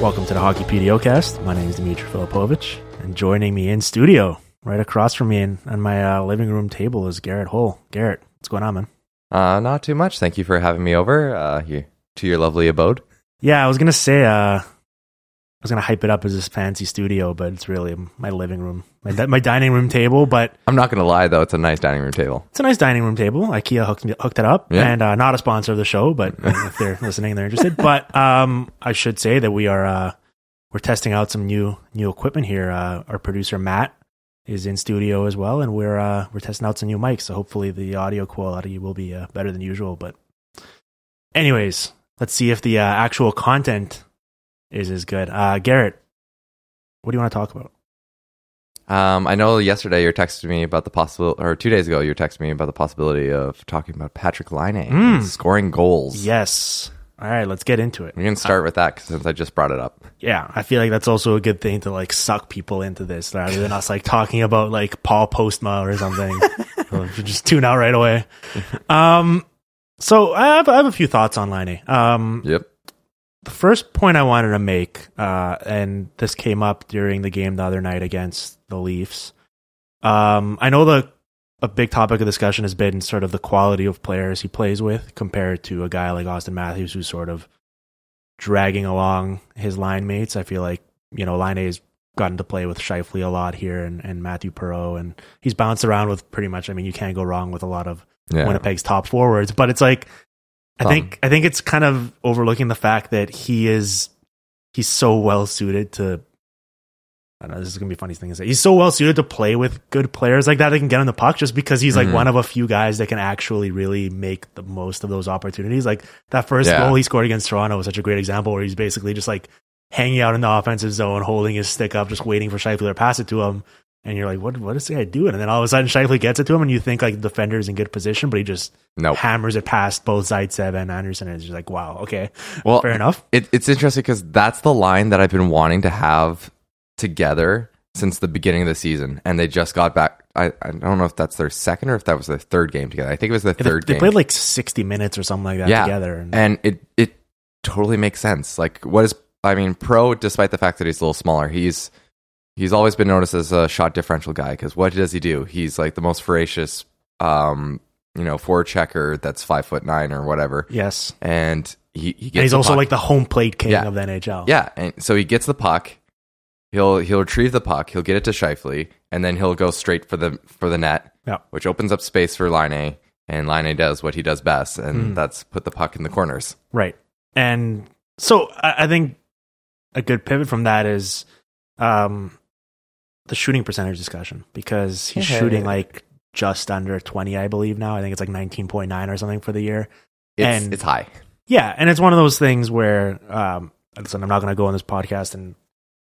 Welcome to the Hockey PDOcast. My name is Dmitry Filipovich, and joining me in studio, right across from me in, on my uh, living room table, is Garret Hohl. Garret, what's going on, man? Uh, not too much. Thank you for having me over uh, here to your lovely abode. Yeah, I was gonna say, uh, I was gonna hype it up as this fancy studio, but it's really my living room, my, my dining room table. But I'm not going to lie, though, it's a nice dining room table. it's a nice dining room table. IKEA hooked me, hooked it up, Yeah. and uh, not a sponsor of the show, but if they're listening, they're interested. But um, I should say that we are uh, we're testing out some new new equipment here. Uh, our producer Matt is in studio as well, and we're uh, we're testing out some new mics. So hopefully the audio quality will be uh, better than usual. But anyways, let's see if the uh, actual content is as good. Uh, Garret, what do you want to talk about? Um, I know yesterday you texting me about the possible, or two days ago you texting me about the possibility of talking about Patrick Laine Mm. scoring goals. Yes. All right, let's get into it. We can start with that since I just brought it up. yeah, I feel like that's also a good thing to like suck people into this rather than us like talking about like Paul Postma or something. So if you just tune out right away. Um, so I have, I have a few thoughts on Laine. Um, Yep. The first point I wanted to make, uh, and this came up during the game the other night against the Leafs. Um, I know the a big topic of discussion has been sort of the quality of players he plays with compared to a guy like Auston Matthews, who's sort of dragging along his line mates. I feel like you know Laine's gotten to play with Scheifele a lot here, and, and Mathieu Perreault, and he's bounced around with pretty much. I mean, you can't go wrong with a lot of Yeah. Winnipeg's top forwards. But it's like I think I think it's kind of overlooking the fact that he is he's so well suited to I don't know, this is gonna be a funny thing to say. He's so well suited to play with good players like that that can get on the puck just because he's like Mhm. one of a few guys that can actually really make the most of those opportunities. Like that first Yeah. goal he scored against Toronto was such a great example where he's basically just like hanging out in the offensive zone, holding his stick up, just waiting for Scheifele to pass it to him. And you're like, what what is the guy doing? And then all of a sudden Scheifele gets it to him and you think like the defender's in good position, but he just Nope. hammers it past both Zaitsev and Andersen. And it's just like, wow, okay, Well, fair enough. It, it's interesting because that's the line that I've been wanting to have together since the beginning of the season, and they just got back. I, I don't know if that's their second or if that was their third game together. I think it was the They, third they game. played like 60 minutes or something like that Yeah. together. And, and it it totally makes sense. Like, what is? I mean, Perreault, despite the fact that he's a little smaller, he's he's always been noticed as a shot differential guy. Because what does he do? He's like the most voracious, um, you know, forward checker that's five foot nine or whatever, yes. and he he gets. And he's also puck. like the home plate king Yeah. of the NHL. Yeah, and so he gets the puck. He'll he'll retrieve the puck. He'll get it to Scheifele, and then he'll go straight for the for the net, Yeah. which opens up space for Laine. And Laine does what he does best, and Mm. that's put the puck in the corners. Right. And so I, I think a good pivot from that is um, the shooting percentage discussion because he's Yeah. shooting like just under 20, I believe now. I think it's like 19.9 or something for the year. It's And- it's high. Yeah, and it's one of those things where, um, listen, I'm not going to go on this podcast and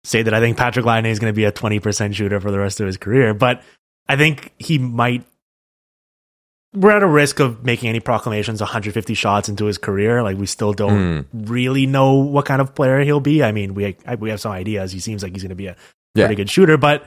say that I think Patrick Laine is going to be a 20% shooter for the rest of his career, but I think he might. We're at a risk of making any proclamations 150 shots into his career. Like we still don't really know what kind of player he'll be. I mean, we I, we have some ideas. He seems like he's going to be a Yeah. pretty good shooter, but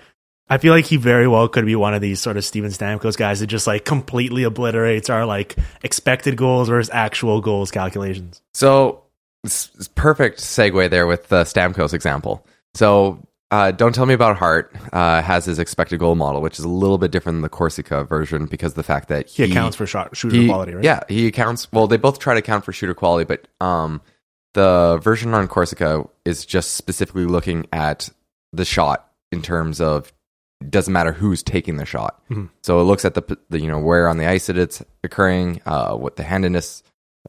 I feel like he very well could be one of these sort of Steven Stamkos guys that just like completely obliterates our like expected goals versus actual goals calculations. So, it's, perfect segue there with the Stamkos example. So, uh, don't tell me about Heart uh, has his expected goal model, which is a little bit different than the Corsica version because the fact that He, accounts for shot shooter he- quality, right? Yeah, he accounts. Well, they both try to account for shooter quality, but um, the version on Corsica is just specifically looking at the shot in terms of doesn't matter who's taking the shot. Mhm. So it looks at the, the you know where on the ice it it's occurring, uh, what the handedness.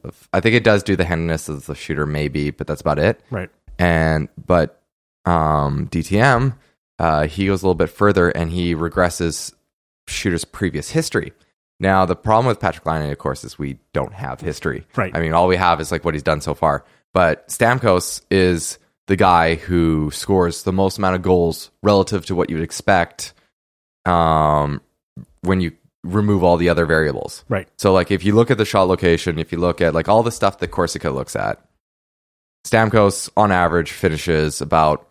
Of, I think it does do the handedness of the shooter, maybe, but that's about it. Right. And but um, DTM, uh, he goes a little bit further and he regresses shooter's previous history. Now the problem with Patrick Laine, of course, is we don't have history. Right. I mean, all we have is like what he's done so far. But Stamkos is the guy who scores the most amount of goals relative to what you would expect um, when you remove all the other variables. Right. So, like, if you look at the shot location, if you look at like all the stuff that Corsica looks at, Stamkos on average finishes about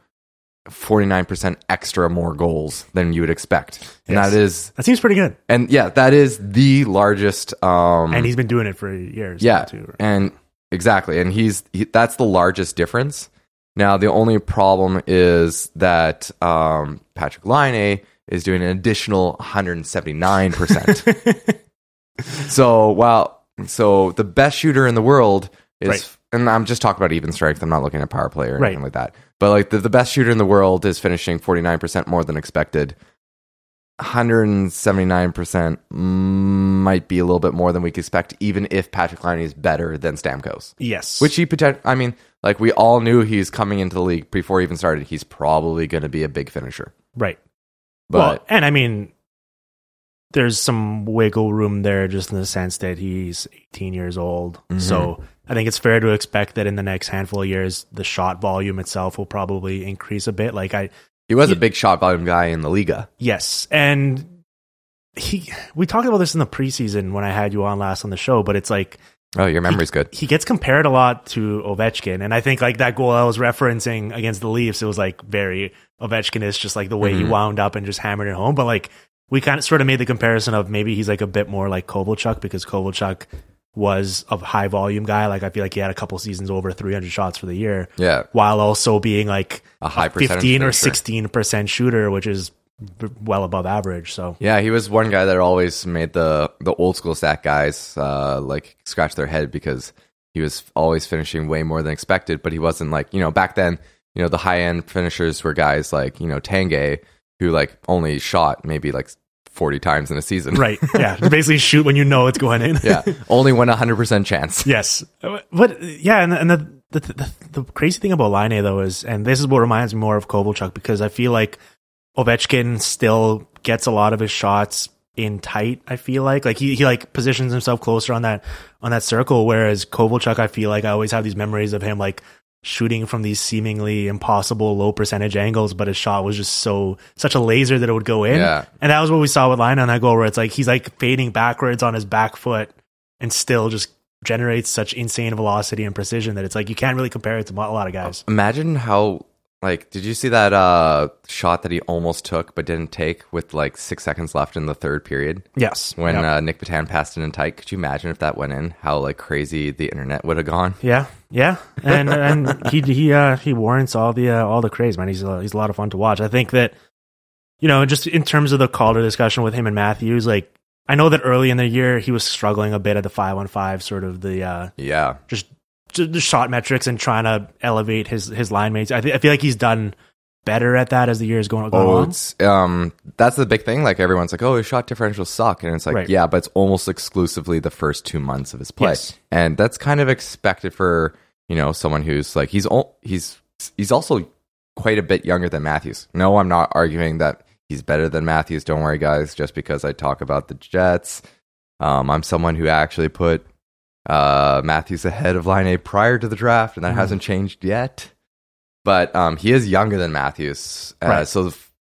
49% extra more goals than you would expect. And Yes. that is, That seems pretty good. and yeah, that is the largest. Um, And he's been doing it for years. yeah, too. and exactly, and he's he, that's the largest difference. Now, the only problem is that um, Patrick Laine is doing an additional 179 percent. so, while so the best shooter in the world is, Right. and I'm just talking about even strength. I'm not looking at power play or Right. anything like that. But like the, the best shooter in the world is finishing 49 percent more than expected. 179% might be a little bit more than we could expect, even if Patrick Laine is better than Stamkos. Yes. Which he potent- I mean, like we all knew he's coming into the league before he even started. He's probably going to be a big finisher. right. But well, and I mean, there's some wiggle room there just in the sense that he's 18 years old. Mhm. So I think it's fair to expect that in the next handful of years, the shot volume itself will probably increase a bit. Like I, he was a big shot volume guy in the Liiga. yes, and he, we talked about this in the preseason when I had you on last on the show, but it's like Oh, your memory's good. he gets compared a lot to Ovechkin, and I think like that goal I was referencing against the Leafs, it was like very Ovechkin is just like the way he Mhm. wound up and just hammered it home. But like we kind of sort of made the comparison of maybe he's like a bit more like Kovalchuk because Kovalchuk was a high volume guy. Like I feel like he had a couple seasons over 300 shots for the year, Yeah, while also being like a high percentage 15 or 16 percent shooter, which is well above average. So Yeah, he was one guy that always made the the old school stat guys uh, like scratch their head because he was always finishing way more than expected. But he wasn't like you know back then. You know the high end finishers were guys like you know Tanguay who like only shot maybe like forty times in a season. right, yeah, basically shoot when you know it's going in. yeah, only hundred percent chance. Yes, but yeah, and, and the, the the the crazy thing about Laine though is, and this is what reminds me more of Kovalchuk because I feel like Ovechkin still gets a lot of his shots in tight. I feel like like he he like positions himself closer on that on that circle, whereas Kovalchuk, I feel like I always have these memories of him like shooting from these seemingly impossible low percentage angles, but his shot was just so such a laser that it would go in. Yeah. And that was what we saw with Laine on that goal, where it's like he's like fading backwards on his back foot and still just generates such insane velocity and precision that it's like you can't really compare it to a lot of guys. Imagine how like did you see that uh shot that he almost took but didn't take with like six seconds left in the third period Yes. when yeah. uh, Nick Petan passed it in tight? Could you imagine if that went in? How like crazy the internet would have gone. yeah, yeah, and and he he uh, he warrants all the uh, all the craze, man. He's uh, he's a lot of fun to watch. I think that you know, just in terms of the Calder discussion with him and Matthews, like I know that early in the year he was struggling a bit at the five on five, sort of the uh, Yeah. just ju- the shot metrics and trying to elevate his his line mates. I, th- I feel like he's done better at that as the years going, going Oh, on. it's um that's the big thing. Like everyone's like, oh, his shot differentials suck, and it's like, Right. yeah, but it's almost exclusively the first two months of his play, Yes. and that's kind of expected for you know someone who's like he's al- he's he's also quite a bit younger than Matthews. No, I'm not arguing that he's better than Matthews. Don't worry, guys. Just because I talk about the Jets, um, I'm someone who actually put uh, Matthews ahead of Laine prior to the draft, and that Mhm. hasn't changed yet. But um, he is younger than Matthews, uh, Right. so the f-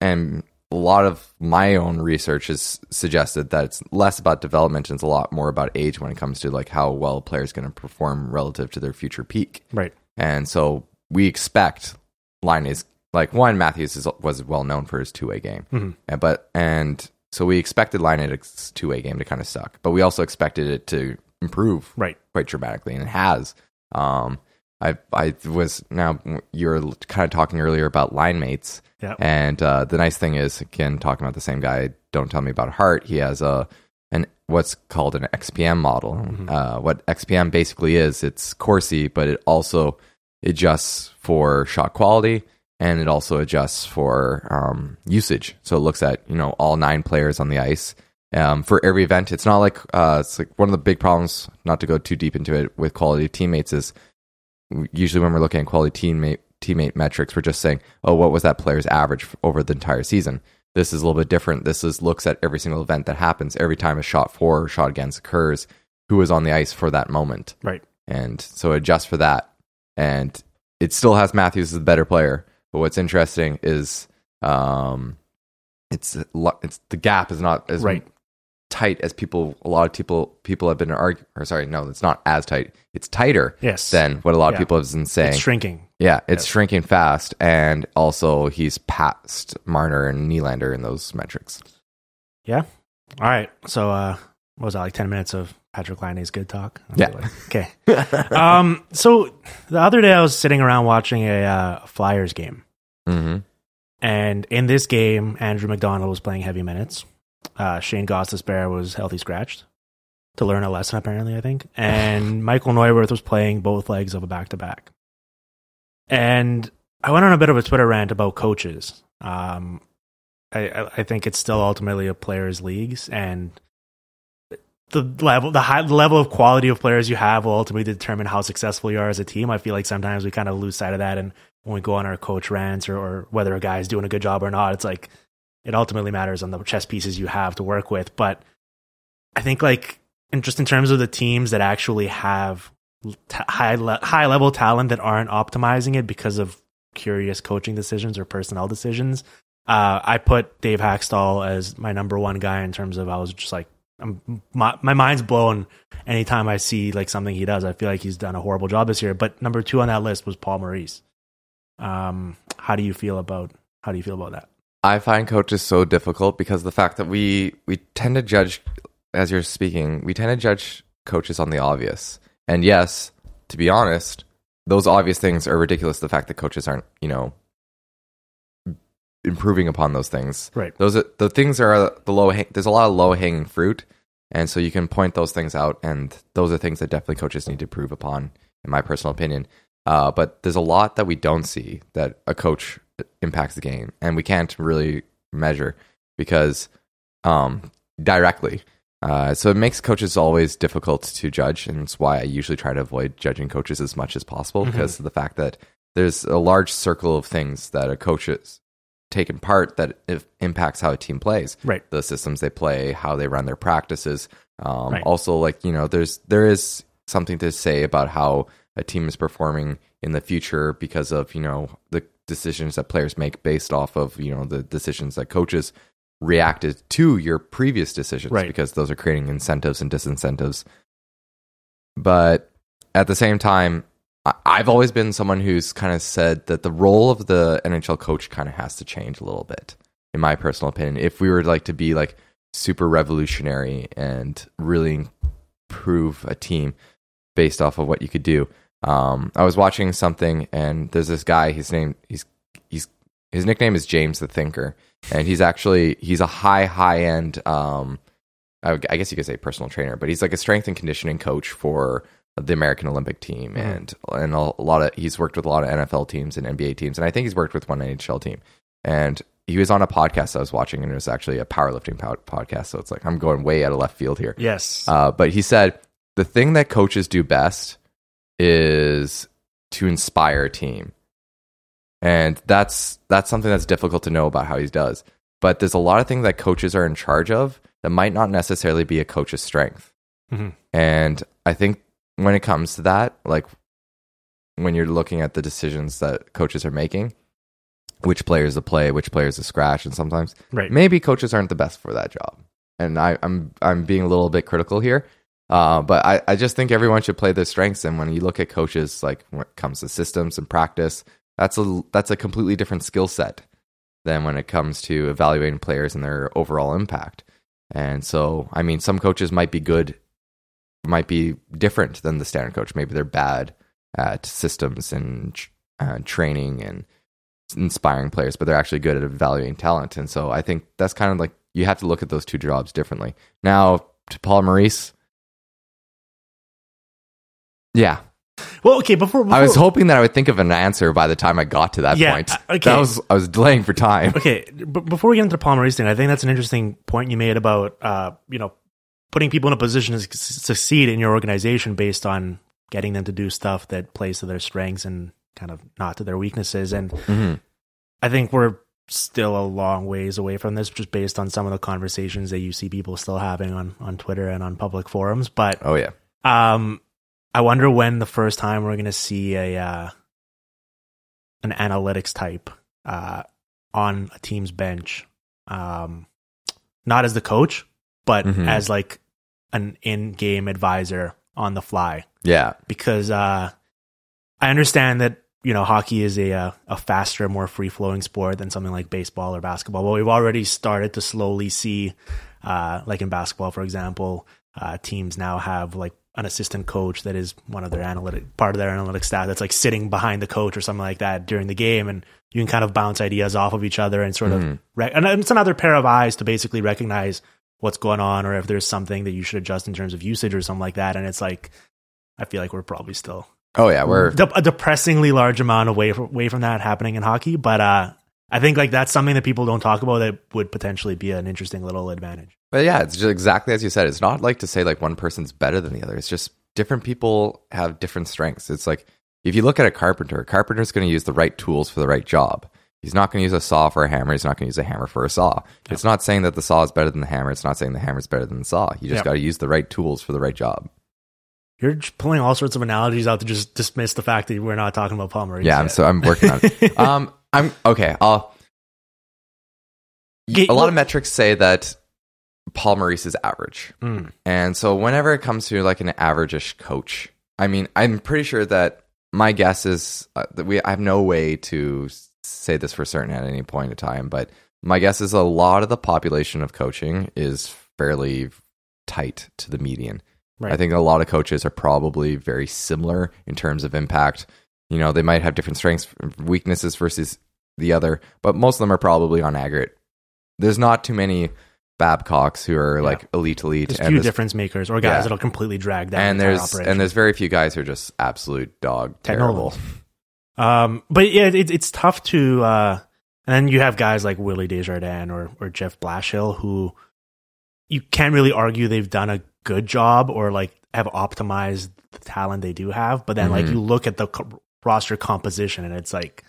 and a lot of my own research has suggested that it's less about development and it's a lot more about age when it comes to like how well a player is going to perform relative to their future peak. Right. And so we expect Laine is like one Matthews is, was well known for his two way game, Mhm. and, but and so we expected Laine Laine's two way game to kind of suck, but we also expected it to improve Right. quite dramatically, and it has. Um, I I was now you were kind of talking earlier about line mates, Yeah. and uh, the nice thing is again talking about the same guy. Don't tell me about Heart. He has a an what's called an XPM model. Uh, what XPM basically is, it's Corsi, but it also adjusts for shot quality and it also adjusts for um, usage. So it looks at you know all nine players on the ice um, for every event. It's not like uh, it's like one of the big problems. Not to go too deep into it with quality teammates is usually when we're looking at quality teammate teammate metrics, we're just saying, oh, what was that player's average over the entire season? This is a little bit different. This is looks at every single event that happens. Every time a shot for or shot against occurs, who is on the ice for that moment Right. and so adjust for that. And it still has Matthews as the better player, but what's interesting is um, it's it's the gap is not as Right. Tight as people. A lot of people people have been arguing. Or sorry, no, it's not as tight. It's tighter Yes. than what a lot of Yeah. people have been saying. It's shrinking. yeah, it's Yes. shrinking fast, and also he's past Marner and Nylander in those metrics. Yeah. All right. So, uh, what was that like 10 minutes of Patrick Laine's good talk? Yeah. like- Okay. um, so the other day I was sitting around watching a uh, Flyers game. hmm And in this game, Andrew MacDonald was playing heavy minutes. Uh, Shane Gostisbehere was healthy scratched to learn a lesson, apparently, I think. And Michael Neuvirth was playing both legs of a back to back. And I went on a bit of a Twitter rant about coaches. Um, I, I- I think it's still ultimately a players' leagues, and the level, the high the level of quality of players you have will ultimately determine how successful you are as a team. I feel like sometimes we kind of lose sight of that, and when we go on our coach rants or, or whether a guy's doing a good job or not, it's like it ultimately matters on the chess pieces you have to work with. But I think like just in terms of the teams that actually have t- high le- high level talent that aren't optimizing it because of curious coaching decisions or personnel decisions. Uh, I put Dave Hakstol as my number one guy in terms of I was just like I'm, my my mind's blown anytime I see like something he does. I feel like he's done a horrible job this year. But number two on that list was Paul Maurice. Um, how do you feel about how do you feel about that? I find coaches so difficult because the fact that we we tend to judge as you're speaking, we tend to judge coaches on the obvious. And yes, to be honest, those obvious things are ridiculous. The fact that coaches aren't, you know, improving upon those things. Right. Those are, the things are the low. Hang, there's a lot of low hanging fruit, and so you can point those things out, and those are things that definitely coaches need to improve upon, in my personal opinion. Uh, but there's a lot that we don't see that a coach impacts the game, and we can't really measure because um, directly. Uh, so it makes coaches always difficult to judge, and it's why I usually try to avoid judging coaches as much as possible Mhm. because of the fact that there's a large circle of things that a coach is taken part that impacts how a team plays Right. the systems they play, how they run their practices. Um, Right. Also, like you know, there's there is something to say about how a team is performing in the future because of you know the decisions that players make based off of you know the decisions that coaches reacted to your previous decisions Right. because those are creating incentives and disincentives. But at the same time, I've always been someone who's kind of said that the role of the NHL coach kind of has to change a little bit, in my personal opinion. If we were like to be like super revolutionary and really improve a team based off of what you could do. Um, I was watching something and there's this guy, his name he's he's his nickname is James the Thinker. And he's actually he's a high, high end um I, would- I guess you could say personal trainer, but he's like a strength and conditioning coach for the American Olympic team, Mhm. and and a lot of he's worked with a lot of NFL teams and NBA teams, and I think he's worked with one NHL team. And he was on a podcast I was watching, and it was actually a powerlifting pod- podcast. So it's like I'm going way out of left field here. Yes. Uh, but he said the thing that coaches do best is to inspire a team, and that's that's something that's difficult to know about how he does. But there's a lot of things that coaches are in charge of that might not necessarily be a coach's strength. Mhm. And I think when it comes to that, like when you're looking at the decisions that coaches are making, which players to play, which players to scratch, and sometimes right. maybe coaches aren't the best for that job. And I, I'm I'm being a little bit critical here. Uh, but I, I just think everyone should play their strengths. And when you look at coaches, like when it comes to systems and practice, That's a that's a completely different skill set than when it comes to evaluating players and their overall impact. And so, I mean, some coaches might be good, might be different than the standard coach. Maybe they're bad at systems and uh, training and inspiring players, but they're actually good at evaluating talent. And so, I think that's kind of like you have to look at those two jobs differently. Now, to Paul Maurice, yeah, Well, okay, before, before I was hoping that I would think of an answer by the time I got to that Yeah, point. uh, okay. That was I was delaying for time. okay, but before we get into the Maurice thing, I think that's an interesting point you made about uh, you know putting people in a position to succeed in your organization based on getting them to do stuff that plays to their strengths and kind of not to their weaknesses. And Mhm. I think we're still a long ways away from this, just based on some of the conversations that you see people still having on on Twitter and on public forums. But Oh yeah. um, I wonder when the first time we're going to see a uh, an analytics type uh, on a team's bench, um, not as the coach, but Mhm. as like an in-game advisor on the fly. Yeah. Because uh, I understand that you know hockey is a uh, a faster, more free-flowing sport than something like baseball or basketball. But we've already started to slowly see, uh, like in basketball, for example, uh, teams now have like an assistant coach that is one of their analytic part of their analytic staff that's like sitting behind the coach or something like that during the game, and you can kind of bounce ideas off of each other and sort of Mhm. rec- and it's another pair of eyes to basically recognize what's going on or if there's something that you should adjust in terms of usage or something like that. And it's like I feel like we're probably still Oh yeah. We're de- a depressingly large amount away from, away from that happening in hockey. But uh, I think like that's something that people don't talk about that would potentially be an interesting little advantage. But yeah, it's just exactly as you said. It's not like to say like one person's better than the other. It's just different people have different strengths. It's like if you look at a carpenter, a carpenter's going to use the right tools for the right job. He's not going to use a saw for a hammer. He's not going to use a hammer for a saw. It's not saying that the saw is better than the hammer. It's not saying the hammer is better than the saw. You just Yeah. got to use the right tools for the right job. You're just pulling all sorts of analogies out to just dismiss the fact that we're not talking about Maurice Yeah, I'm so I'm working on it. um, I'm okay. I'll. Okay, a lot of metrics say that Paul Maurice is average, Mm. and so whenever it comes to like an average-ish coach, I mean, I'm pretty sure that my guess is uh, that we. I have no way to say this for certain at any point in time, but my guess is a lot of the population of coaching is fairly tight to the median. Right. I think a lot of coaches are probably very similar in terms of impact. You know, they might have different strengths, weaknesses versus the other, but most of them are probably on aggregate. There's not too many Babcocks who are like elite, elite, There's and few there's- difference makers or guys Yeah. that'll completely drag down and there's operation. and there's very few guys who are just absolute dog terrible. Um, but yeah, it, it's tough to. Uh, and then you have guys like Willie Desjardins or or Jeff Blashill who you can't really argue they've done a good job or like have optimized the talent they do have. But then like Mhm. you look at the roster composition and it's like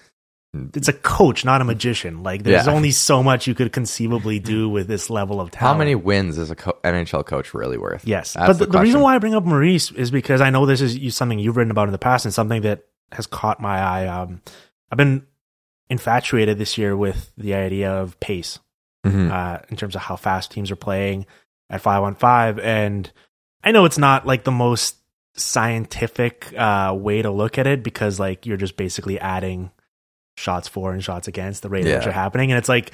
it's a coach, not a magician. Like there's Yeah. only so much you could conceivably do with this level of talent. How many wins is a co- NHL coach really worth? Yes, That's but the, the the reason why I bring up Maurice is because I know this is you- something you've written about in the past and something that has caught my eye. Um, I've been infatuated this year with the idea of pace Mhm. uh, in terms of how fast teams are playing at five on five, and I know it's not like the most scientific uh, way to look at it because like you're just basically adding shots for and shots against the rate at which are happening, and it's like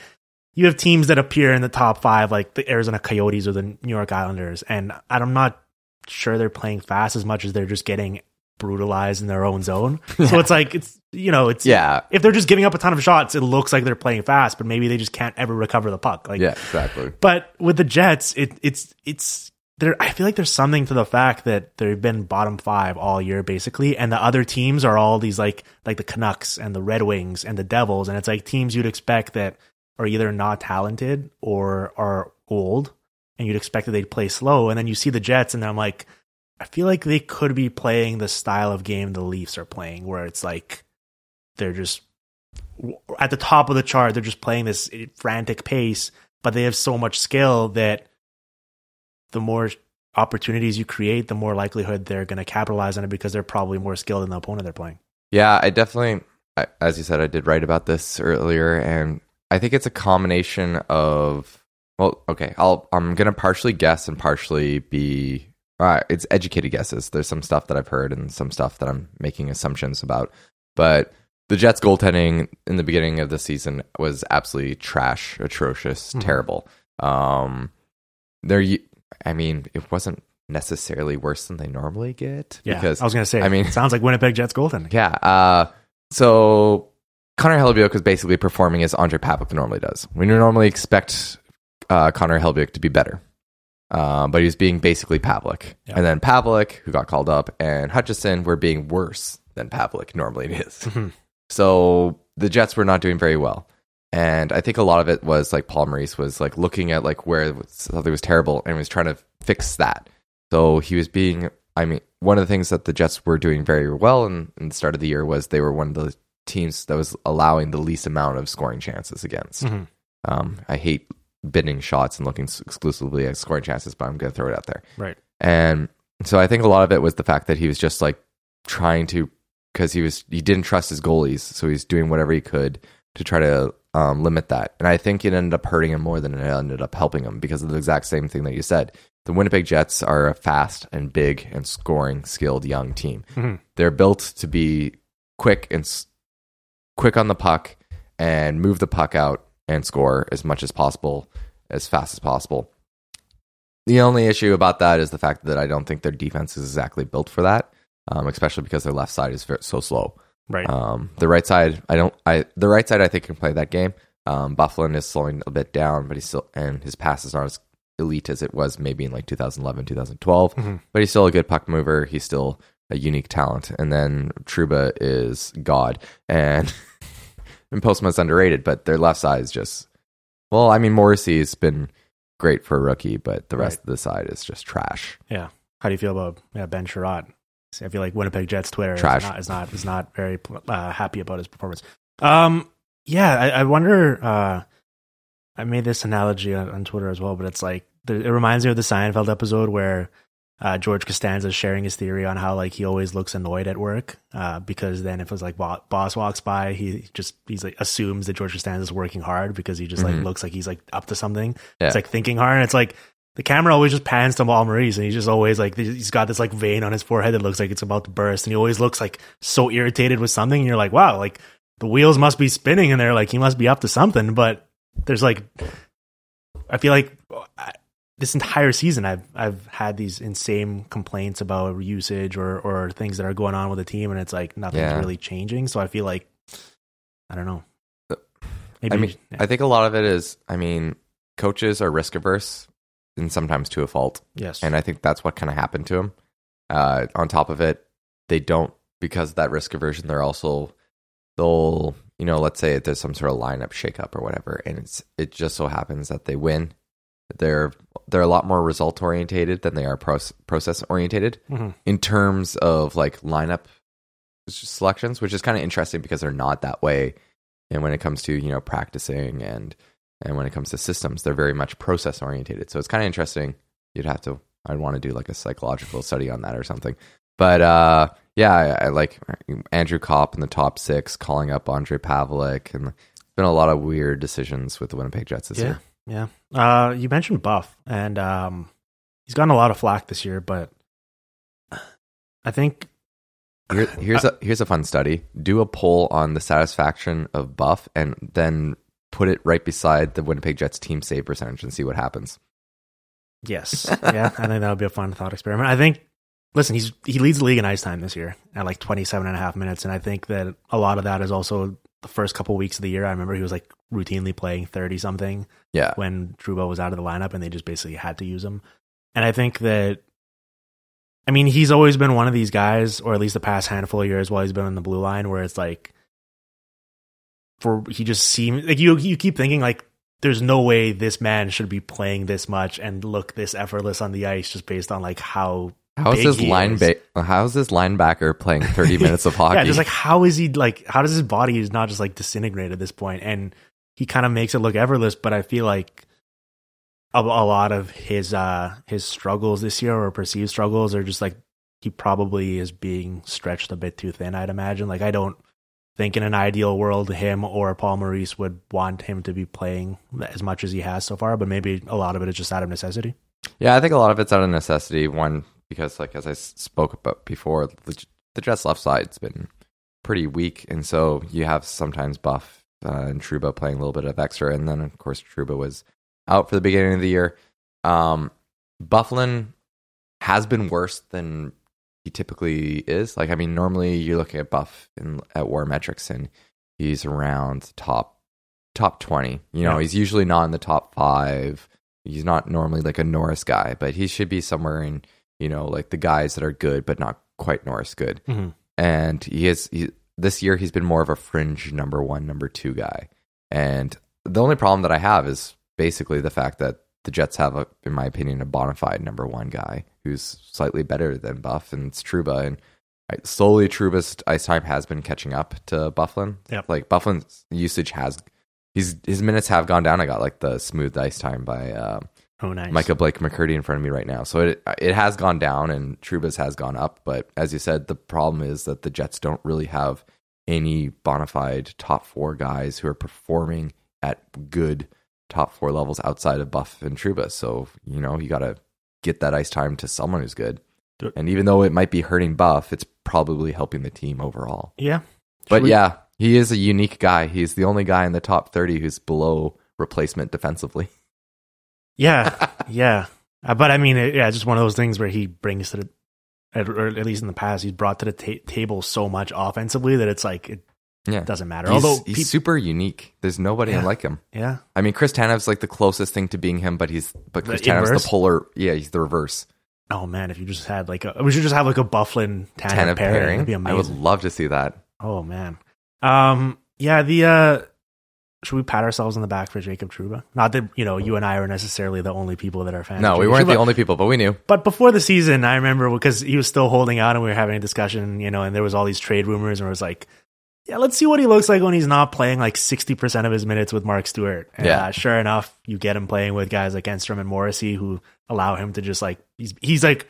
you have teams that appear in the top five, like the Arizona Coyotes or the New York Islanders, and I'm not sure they're playing fast as much as they're just getting brutalized in their own zone. So it's like it's you know it's Yeah, if they're just giving up a ton of shots, it looks like they're playing fast, but maybe they just can't ever recover the puck. Like yeah, exactly. but with the Jets, it, it's it's there. I feel like there's something to the fact that they've been bottom five all year basically, and the other teams are all these like like the Canucks and the Red Wings and the Devils, and it's like teams you'd expect that are either not talented or are old, and you'd expect that they'd play slow, and then you see the Jets, and I'm like, I feel like they could be playing the style of game the Leafs are playing, where it's like they're just at the top of the chart. They're just playing this eh, frantic pace, but they have so much skill that the more opportunities you create, the more likelihood they're going to capitalize on it because they're probably more skilled than the opponent they're playing. Yeah, I definitely, I, as you said, I did write about this earlier, and I think it's a combination of. Well, okay, I'll I'm gonna partially guess and partially be. Uh, it's educated guesses. There's some stuff that I've heard and some stuff that I'm making assumptions about. But the Jets goaltending in the beginning of the season was absolutely trash, atrocious, Mhm. terrible. Um, there, I mean, it wasn't necessarily worse than they normally get Yeah, because I was gonna say. I mean- it sounds like Winnipeg Jets goaltending. yeah. Uh, so Connor Hellebuyck is basically performing as Ondrej Pavelec normally does. We normally expect uh, Connor Hellebuyck to be better, uh, but he's being basically Pavelec. Yeah. And then Pavelec, who got called up, and Hutchinson were being worse than Pavelec normally is. So the Jets were not doing very well. And I think a lot of it was like Paul Maurice was like looking at like where something was terrible and was trying to fix that. So he was being, I mean, one of the things that the Jets were doing very well in, in the start of the year was they were one of the teams that was allowing the least amount of scoring chances against. Mhm. Um, I hate bidding shots and looking exclusively at scoring chances, but I'm going to throw it out there. Right. And so I think a lot of it was the fact that he was just like trying to, because he was he didn't trust his goalies, so he's doing whatever he could to try to um, limit that. And I think it ended up hurting him more than it ended up helping him because of the exact same thing that you said. The Winnipeg Jets are a fast and big and scoring skilled young team. Mhm. They're built to be quick and s- quick on the puck and move the puck out and score as much as possible, as fast as possible. The only issue about that is the fact that I don't think their defense is exactly built for that, um, especially because their left side is very, so slow. Right. Um, the right side, I don't. I the right side, I think can play that game. Um, Byfuglien is slowing a bit down, but he's still and his passes aren't as elite as it was maybe in like 2011, 2012. Mhm. But he's still a good puck mover. He's still a unique talent. And then Trouba is God, and and Postma's underrated, but their left side is just. Well, I mean, Morrissey's been great for a rookie, but the rest Right. of the side is just trash. Yeah. How do you feel about yeah, Ben Chiarot? I feel like Winnipeg Jets Twitter Trash. is not is not, is not very uh, happy about his performance. Um, yeah, I, I wonder. Uh, I made this analogy on, on Twitter as well, but it's like the, it reminds me of the Seinfeld episode where uh, George Costanza is sharing his theory on how like he always looks annoyed at work uh, because then if it was like bo- boss walks by, he just he's like assumes that George Costanza is working hard because he just like Mhm. looks like he's like up to something. Yeah. It's like thinking hard. And it's like the camera always just pans to Paul Maurice, and he's just always like he's got this like vein on his forehead that looks like it's about to burst, and he always looks like so irritated with something. And you're like, wow, like the wheels must be spinning, and they're like he must be up to something. But there's like, I feel like I, this entire season I've I've had these insane complaints about usage or or things that are going on with the team, and it's like nothing's Yeah. really changing. So I feel like I don't know. Uh, Maybe I mean, I think a lot of it is, I mean, coaches are risk averse and sometimes to a fault. yes, And I think that's what kind of happened to him. Uh, on top of it, they don't, because of that risk aversion, they're also, they'll, you know, let's say there's some sort of lineup shakeup or whatever, and it's, it just so happens that they win. They're, they're a lot more result orientated than they are proce- process orientated Mhm. in terms of like lineup selections, which is kind of interesting because they're not that way. And when it comes to you know practicing and and when it comes to systems, they're very much process orientated. So it's kind of interesting. You'd have to. I'd want to do like a psychological study on that or something. But uh, yeah, I, I like Andrew Copp in the top six, calling up Ondrej Pavelec, and been a lot of weird decisions with the Winnipeg Jets this yeah, year. yeah. Uh, you mentioned Buff, and um, he's gotten a lot of flack this year, but I think Here, here's a here's a fun study. Do a poll on the satisfaction of Buff, and then put it right beside the Winnipeg Jets team save percentage, and see what happens. Yes. Yeah. I think that would be a fun thought experiment. I think, listen, he's he leads the league in ice time this year at like 27 and a half minutes. And I think that a lot of that is also the first couple weeks of the year. I remember he was like routinely playing 30 something Yeah, when Trouba was out of the lineup and they just basically had to use him. And I think that, I mean, he's always been one of these guys, or at least the past handful of years while he's been on the blue line, where it's like, for he just seems like you you keep thinking like there's no way this man should be playing this much and look this effortless on the ice just based on like how how's this line ba- how's this linebacker playing thirty minutes of hockey? Yeah, just like how is he like how does his body is not just like disintegrate at this point and he kind of makes it look effortless, but I feel like a, a lot of his uh his struggles this year or perceived struggles are just like he probably is being stretched a bit too thin, I'd imagine. Like I don't think in an ideal world him or Paul Maurice would want him to be playing as much as he has so far, but maybe a lot of it is just out of necessity. Yeah, I think a lot of it's out of necessity. One, because like as I spoke about before, the, the Jets left side's been pretty weak, and so you have sometimes Buff uh, and Trouba playing a little bit of extra, and then of course Trouba was out for the beginning of the year. Um, Byfuglien has been worse than he typically is. Like, I mean, normally you're looking at Buff in, at War Metrics, and he's around top top twenty. You know, Yeah. he's usually not in the top five. He's not normally like a Norris guy, but he should be somewhere in you know like the guys that are good but not quite Norris good. Mhm. And he is he, this year he's been more of a fringe number one, number two guy. And the only problem that I have is basically the fact that the Jets have, a, in my opinion, a bona fide number one guy who's slightly better than Buff, and it's Trouba. And I, slowly, Trouba's ice time has been catching up to Byfuglien. Yep. Like Byfuglien's usage has, his his minutes have gone down. I got like the smooth ice time by uh, Oh, nice. Micah Blake McCurdy in front of me right now. So it it has gone down and Trouba's has gone up. But as you said, the problem is that the Jets don't really have any bona fide top four guys who are performing at good top four levels outside of Buff and Trouba. So, you know, you got to get that ice time to someone who's good. And even though it might be hurting Buff, it's probably helping the team overall. yeah. But we- yeah, he is a unique guy. He's the only guy in the top 30 who's below replacement defensively. Yeah, yeah. Uh, but I mean, it, yeah, just one of those things where he brings to the, at, or at least in the past, he's brought to the ta- table so much offensively that it's like it Yeah. doesn't matter. He's, Although, he's peop- super unique. There's nobody Yeah. like him. yeah, I mean, Chris Tanev's like the closest thing to being him, but he's but The Chris Tanev's inverse? the polar. Yeah, he's the reverse. oh man, if you just had like a, we should just have like a Byfuglien Tanev Tanev pairing. pairing. That'd be I would love to see that. oh man, um, yeah. The uh, should we pat ourselves on the back for Jacob Trouba? Not that you know you and I are necessarily the only people that are fans. No, we weren't Trouba. the only people, but we knew. But before the season, I remember because he was still holding out and we were having a discussion, you know, and there was all these trade rumors and it was like, yeah, let's see what he looks like when he's not playing like 60% of his minutes with Mark Stuart. And, Yeah. uh, sure enough, you get him playing with guys like Enstrom and Morrissey who allow him to just like, he's, he's like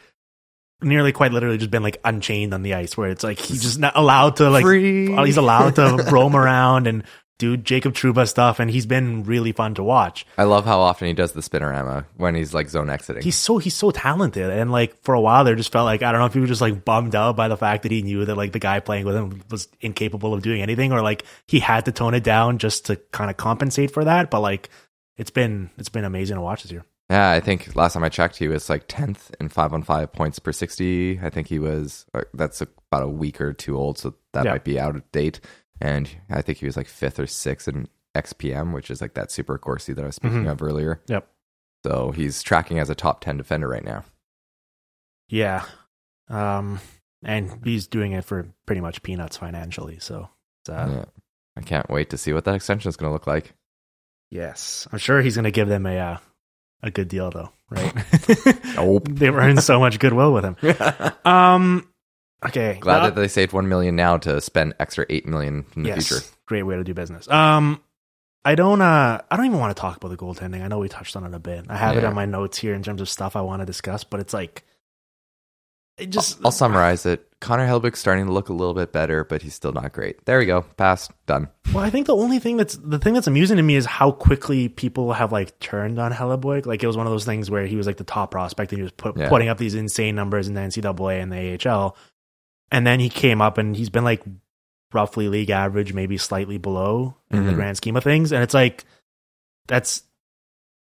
nearly quite literally just been like unchained on the ice where it's like he's just not allowed to like, Free. he's allowed to roam around and do Jacob Trouba stuff. And he's been really fun to watch. I love how often he does the spinorama when he's like zone exiting. he's so he's so talented and like for a while there just felt like i don't know if he was just like bummed out by the fact that he knew that like the guy playing with him was incapable of doing anything or like he had to tone it down just to kind of compensate for that but like it's been it's been amazing to watch this year yeah, I think last time I checked, he was like tenth in five on five points per sixty. I think he was. uh, That's about a week or two old, so that Yeah. might be out of date. And I think he was like fifth or sixth in XPM, which is like that super Corsi that I was speaking Mhm. of earlier. Yep. So he's tracking as a top ten defender right now. yeah um and he's doing it for pretty much peanuts financially so uh, yeah. I can't wait to see what that extension is going to look like. yes i'm sure he's gonna give them a uh, a good deal though right Nope. they've earned so much goodwill with him um okay Glad well- that they saved one million now to spend extra eight million in the future. Great way to do business. Um, I don't. Uh, I don't even want to talk about the goaltending. I know we touched on it a bit. I have it on my notes here in terms of stuff I want to discuss, but it's like, it just. I'll summarize it. Connor Hellebuyck's starting to look a little bit better, but he's still not great. There we go. Pass. Done. Well, I think the only thing that's the thing that's amusing to me is how quickly people have like turned on Hellebuyck. Like it was one of those things where he was like the top prospect and he was put, Yeah. putting up these insane numbers in the NCAA and the AHL, and then he came up and he's been like roughly league average, maybe slightly below in the Mhm. grand scheme of things. And it's like that's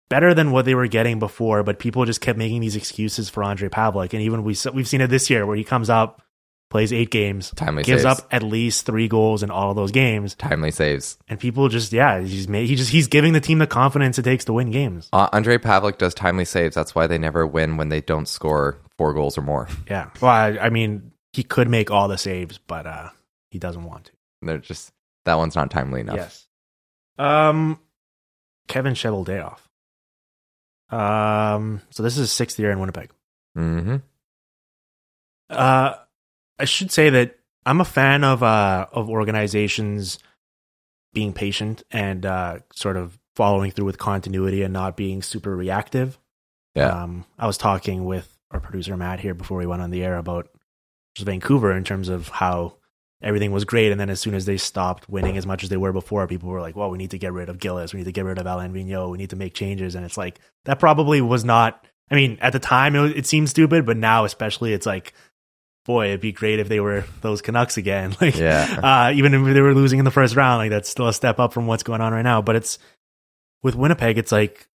better than what they were getting before, but people just kept making these excuses for Ondrej Pavelec. And even we we've seen it this year where he comes up, plays eight games, Timely gives saves. up at least three goals in all of those games Timely saves. and people just yeah he's made, he just he's giving the team the confidence it takes to win games Uh, Andre Pavlik does timely saves. That's why they never win when they don't score four goals or more. yeah well I, I mean he could make all the saves but uh he doesn't want to They're just that one's not timely enough. yes um kevin Cheveldayoff. um so this is his sixth year in winnipeg Mm-hmm. uh i should say that i'm a fan of uh of organizations being patient and uh sort of following through with continuity and not being super reactive Yeah. Um, I was talking with our producer Matt here before we went on the air about Vancouver in terms of how everything was great, and then as soon as they stopped winning as much as they were before, people were like, "Well, we need to get rid of Gillis, we need to get rid of Alain Vigneault, we need to make changes." And it's like that probably was not. I mean, at the time it, it seemed stupid, but now especially it's like boy, it'd be great if they were those Canucks again. Like, Yeah. uh, even if they were losing in the first round, like that's still a step up from what's going on right now. But it's with Winnipeg, it's like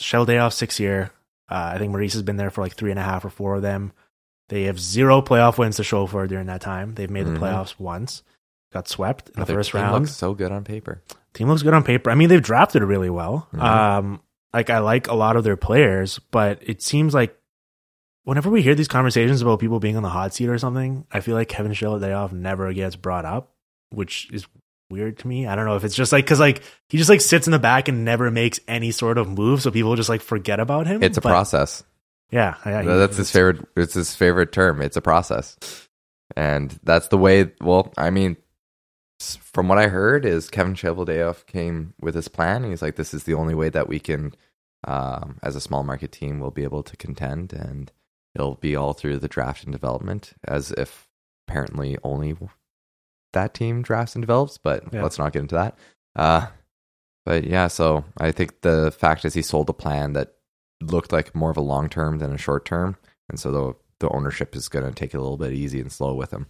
Cheveldayoff six year. Uh, I think Maurice has been there for like three and a half or four of them. They have zero playoff wins to show for during that time. They've made Mhm. the playoffs once, got swept in the Their first team round. looks so good on paper. Team looks good on paper. I mean, they've drafted really well. Mhm. Um, like I like a lot of their players, but it seems like whenever we hear these conversations about people being on the hot seat or something, I feel like Kevin Cheveldayoff never gets brought up, which is weird to me. I don't know if it's just like because like he just like sits in the back and never makes any sort of move, so people just like forget about him. It's a But, process. Yeah, yeah, he- that's his favorite. It's his favorite term. It's a process, and that's the way. Well, I mean, from what I heard, is Kevin Cheveldayoff came with his plan. He's like, this is the only way that we can, um, as a small market team, will be able to contend, and it'll be all through the draft and development. As if apparently only that team drafts and develops, but Yeah. let's not get into that. Uh, but yeah, so I think the fact is he sold a plan that looked like more of a long term than a short term, and so the the ownership is going to take it a little bit easy and slow with him.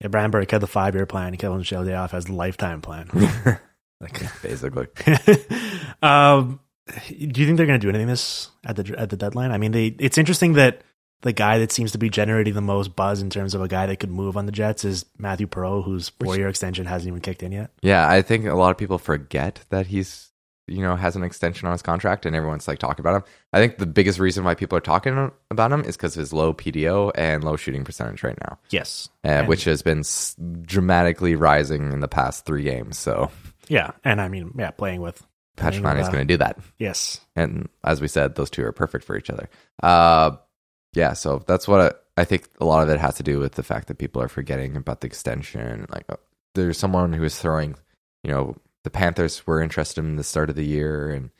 Yeah, Brian Burke had the five year plan. Kevin Cheveldayoff has the lifetime plan. like, Basically, um, do you think they're going to do anything this at the at the deadline? I mean, they it's interesting that the guy that seems to be generating the most buzz in terms of a guy that could move on the Jets is Mathieu Perreault, whose four year extension hasn't even kicked in yet. yeah, I think a lot of people forget that he's you know has an extension on his contract, and everyone's like talking about him. I think the biggest reason why people are talking about him is because of his low PDO and low shooting percentage right now, Yes, uh, which has been s- dramatically rising in the past three games. So yeah, and I mean, yeah, playing with Patrick Laine is going to do that. Yes, and as we said, those two are perfect for each other. Uh, yeah, so that's what I, I think. A lot of it has to do with the fact that people are forgetting about the extension. Like, uh, there's someone who is throwing, you know, the Panthers were interested in the start of the year, and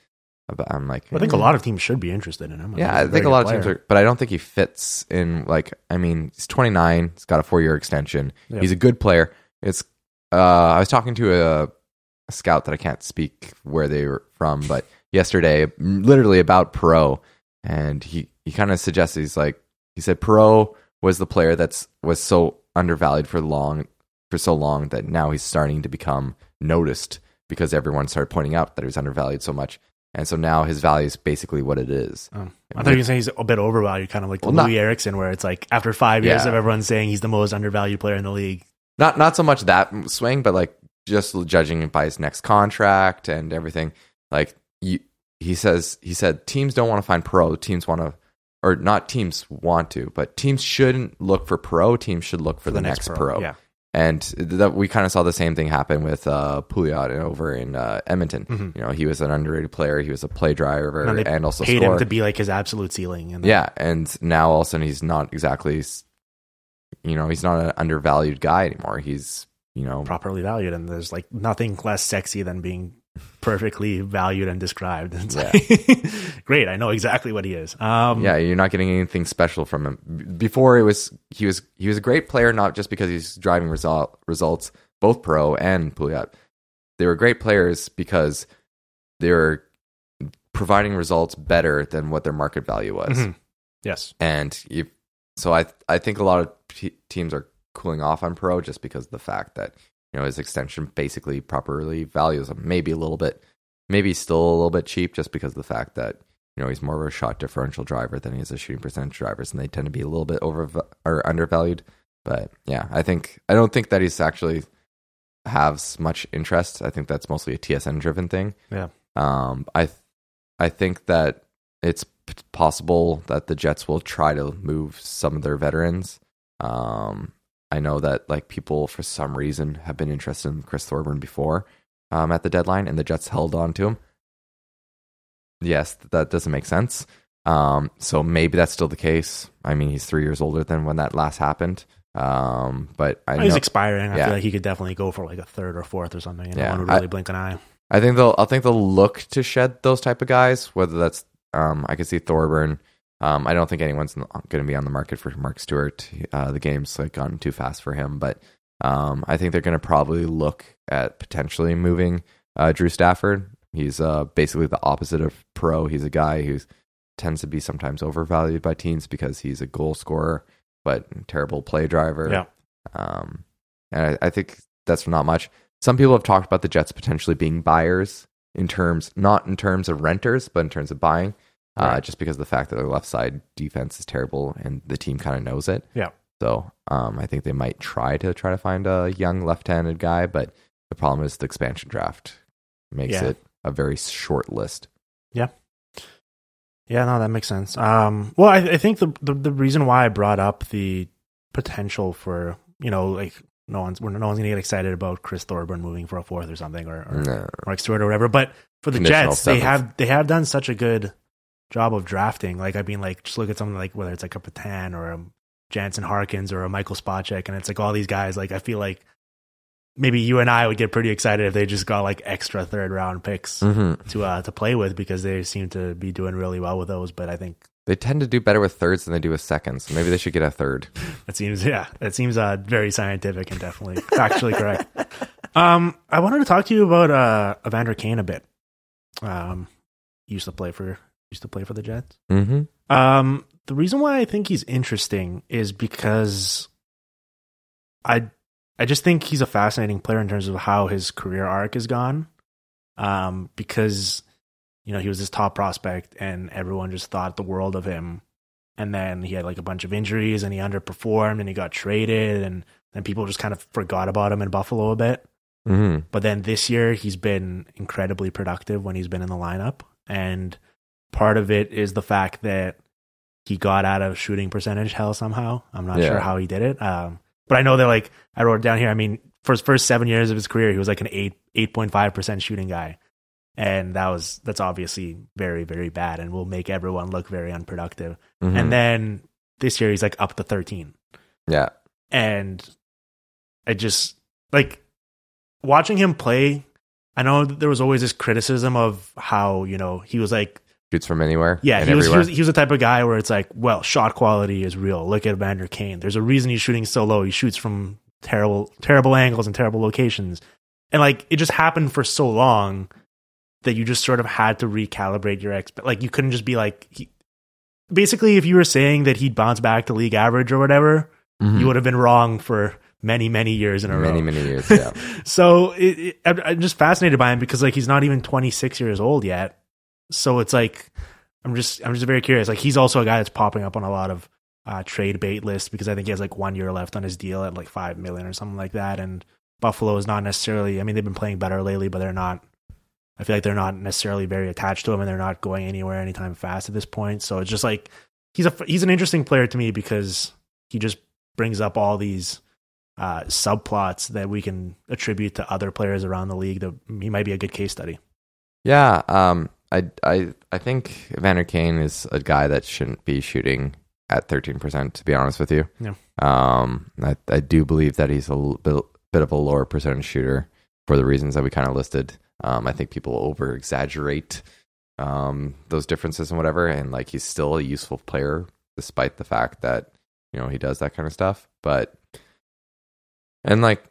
I'm like, I think a mm, lot of teams should be interested in him. Yeah, he's I think a lot of teams are, but I don't think he fits in. Like, I mean, he's 29. He's got a four year extension. Yeah. He's a good player. It's. Uh, I was talking to a, a scout that I can't speak where they were from, but yesterday, literally about Perreault, and he he kind of suggested he's like he said Perreault was the player that's was so undervalued for long for so long that now he's starting to become noticed because everyone started pointing out that he was undervalued so much. And so now his value is basically what it is. Oh. I thought you were saying he's a bit overvalued, kind of like the Well, not- Loui Eriksson, where it's like after five years Yeah. of everyone saying he's the most undervalued player in the league. not not so much that swing, but like just judging by his next contract and everything. Like you, he says, he said teams don't want to find Perreault. Teams want to, or not teams want to, but teams shouldn't look for Perreault. Teams should look for, the, next, Perreault. Yeah. And that we kind of saw the same thing happen with uh, Pouliot over in uh, Edmonton. Mhm. You know, he was an underrated player. He was a play driver And and, also paid scorer. him to be like his absolute ceiling. And Yeah, and now all of a sudden he's not exactly, you know, he's not an undervalued guy anymore. He's, you know, properly valued, and there's like nothing less sexy than being perfectly valued and described. It's Yeah. like, great, I know exactly what he is. Um, yeah, you're not getting anything special from him. Before it was he was he was a great player, not just because he's driving result, results, both Perreault and Pouliot. They were great players because they were providing results better than what their market value was. Mhm. Yes. and you, so I I think a lot of t- teams are cooling off on Perreault just because of the fact that you know his extension basically properly values him. Maybe a little bit, maybe still a little bit cheap just because of the fact that you know he's more of a shot differential driver than he is a shooting percentage driver, and they tend to be a little bit over or undervalued. But yeah, I think I don't think that he's actually has much interest. I think that's mostly a TSN driven thing. Yeah. Um, I th- I think that it's p- possible that the Jets will try to move some of their veterans. Um, I know that like people for some reason have been interested in Chris Thorburn before um, at the deadline, and the Jets held on to him. Yes, that doesn't make sense. Um, so maybe that's still the case. I mean, he's three years older than when that last happened. Um, but I he's know, expiring. I Yeah. feel like he could definitely go for like a third or fourth or something. And Yeah, no one would I- really blink an eye. I think they'll. I think they'll look to shed those type of guys. Whether that's, um, I could see Thorburn. Um, I don't think anyone's going to be on the market for Mark Stuart. Uh, the game's like gone too fast for him, but um, I think they're going to probably look at potentially moving uh, Drew Stafford. He's uh, basically the opposite of Perreault. He's a guy who tends to be sometimes overvalued by teams because he's a goal scorer. but terrible play driver. Yeah. Um, and I, I think that's not much. Some people have talked about the Jets potentially being buyers in terms, not in terms of renters, but in terms of buying, uh, just because of the fact that their left side defense is terrible and the team kind of knows it. Yeah. So um, I think they might try to try to find a young left-handed guy, but the problem is the expansion draft makes Yeah. it a very short list. Yeah, Yeah, no, that makes sense. Um, well, I, I think the, the the reason why I brought up the potential for you know like no one's we're- no one's gonna get excited about Chris Thorburn moving for a fourth or something or, or No. Mark Stuart or whatever, but for the Jets, they have they have done such a good job of drafting. Like I mean, like just look at something like whether it's like a Petan or a Jansen Harkins or a Michael Spacek, and it's like all these guys. Like I feel like maybe you and I would get pretty excited if they just got like extra third round picks Mhm. to uh, to play with because they seem to be doing really well with those. But I think They tend to do better with thirds than they do with seconds. So maybe they should get a third. that seems yeah, that seems uh, very scientific and definitely factually correct. Um, I wanted to talk to you about uh, Evander Kane a bit. Um, used to play for used to play for the Jets. Mm-hmm. Um, the reason why I think he's interesting is because I I just think he's a fascinating player in terms of how his career arc has gone. Um, because you know he was this top prospect and everyone just thought the world of him, and then he had like a bunch of injuries and he underperformed and he got traded and then people just kind of forgot about him in Buffalo a bit. Mm-hmm. But then this year, he's been incredibly productive when he's been in the lineup. And part of it is the fact that he got out of shooting percentage hell somehow. I'm not Yeah. sure how he did it. Um, but I know that, like, I wrote it down here. I mean, for his first seven years of his career, he was like an 8, 8.5% shooting guy. And that was, that's obviously very, very bad and will make everyone look very unproductive. Mm-hmm. And then this year, he's like up to 13 yeah, and I just like watching him play. I know that there was always this criticism of how you know he was like, shoots from anywhere. yeah, and he was, he was he was the type of guy where it's like, well, shot quality is real. Look at Vander Kane. There's a reason he's shooting so low. He shoots from terrible terrible angles and terrible locations, and like it just happened for so long that you just sort of had to recalibrate your expect. Like you couldn't just be like. He, Basically, if you were saying that he'd bounce back to league average or whatever, Mhm. you would have been wrong for many many years in a many row. many many years. Yeah, so it, it, I'm just fascinated by him because like he's not even 26 years old yet. So it's like I'm just I'm just very curious. Like he's also a guy that's popping up on a lot of uh, trade bait lists because I think he has like one year left on his deal at like five million or something like that. And Buffalo is not necessarily. I mean, they've been playing better lately, but they're not. I feel like they're not necessarily very attached to him, and they're not going anywhere anytime fast at this point. So it's just like he's a he's an interesting player to me because he just brings up all these uh, subplots that we can attribute to other players around the league. That he might be a good case study. yeah. Um, I I I think Vander Kane is a guy that shouldn't be shooting at thirteen percent. To be honest with you, Yeah. Um, I I do believe that he's a bit bit of a lower percentage shooter for the reasons that we kind of listed. Um, I think people over exaggerate um those differences and whatever, and like he's still a useful player despite the fact that you know he does that kind of stuff. But and like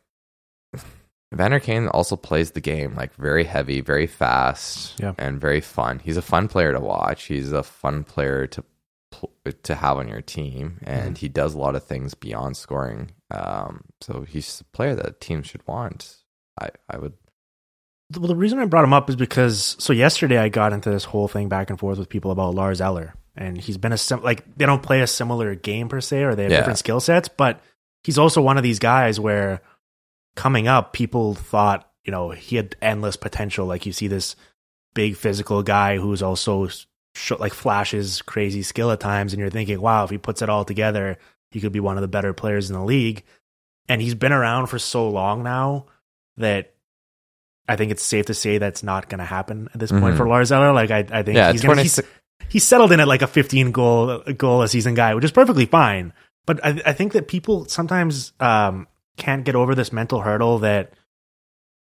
Vander Kane also plays the game like very heavy, very fast, Yeah. and very fun. He's a fun player to watch. He's a fun player to to have on your team, and he does a lot of things beyond scoring. Um, so he's a player that teams should want. I I would Well, the reason I brought him up is because so yesterday I got into this whole thing back and forth with people about Lars Eller, and he's been a sim- like they don't play a similar game per se, or they have Yeah. different skill sets, but he's also one of these guys where coming up, people thought you know he had endless potential. Like you see this big physical guy who's also sh- like flashes crazy skill at times, and you're thinking, wow, if he puts it all together, he could be one of the better players in the league. And he's been around for so long now that I think it's safe to say that's not going to happen at this point Mhm. for Lars Eller. Like I, I think yeah he's, gonna, he's he's settled in at like a 15 goal goal a season guy, which is perfectly fine. But I, I think that people sometimes um, can't get over this mental hurdle that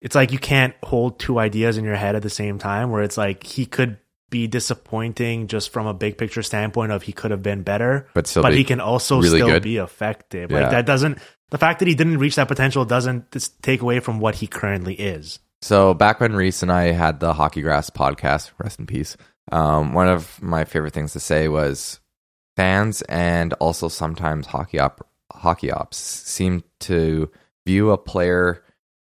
it's like you can't hold two ideas in your head at the same time. Where it's like he could be disappointing just from a big picture standpoint of he could have been better, but still but be- he can also really still good. be effective. Yeah. Like that doesn't the fact that he didn't reach that potential doesn't take away from what he currently is. So back when Reese and I had the Hockey Graphs podcast, rest in peace. Um, one of my favorite things to say was fans and also sometimes hockey op hockey ops seem to view a player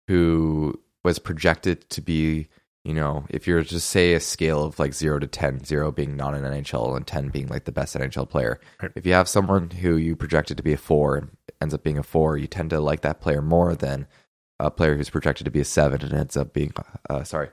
who was projected to be you know if you're to say a scale of like 0 to 10 0 being not an nhl and 10 being like the best nhl player Right. if you have someone who you projected to be a 4 and ends up being a 4 you tend to like that player more than a player who's projected to be a 7 and ends up being uh, sorry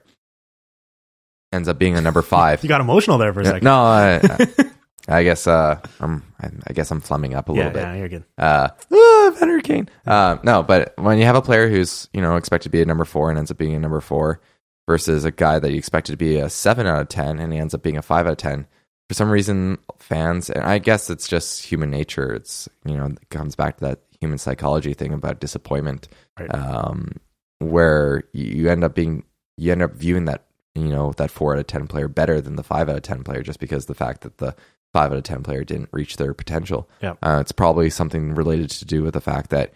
ends up being a number 5 You got emotional there for a second. no I, I- guess uh, I'm I guess I'm flumming up a yeah, little bit. yeah, you're good. Uh, ah, Vander Kane. Uh, no, but when you have a player who's you know expected to be a number four and ends up being a number four, versus a guy that you expected to be a seven out of ten and he ends up being a five out of ten, for some reason fans and I guess it's just human nature. It's you know it comes back to that human psychology thing about disappointment, Right. um, where you you end up being you end up viewing that you know that four out of ten player better than the five out of ten player just because the fact that the five out of ten player didn't reach their potential. Yeah. Uh, it's probably something related to do with the fact that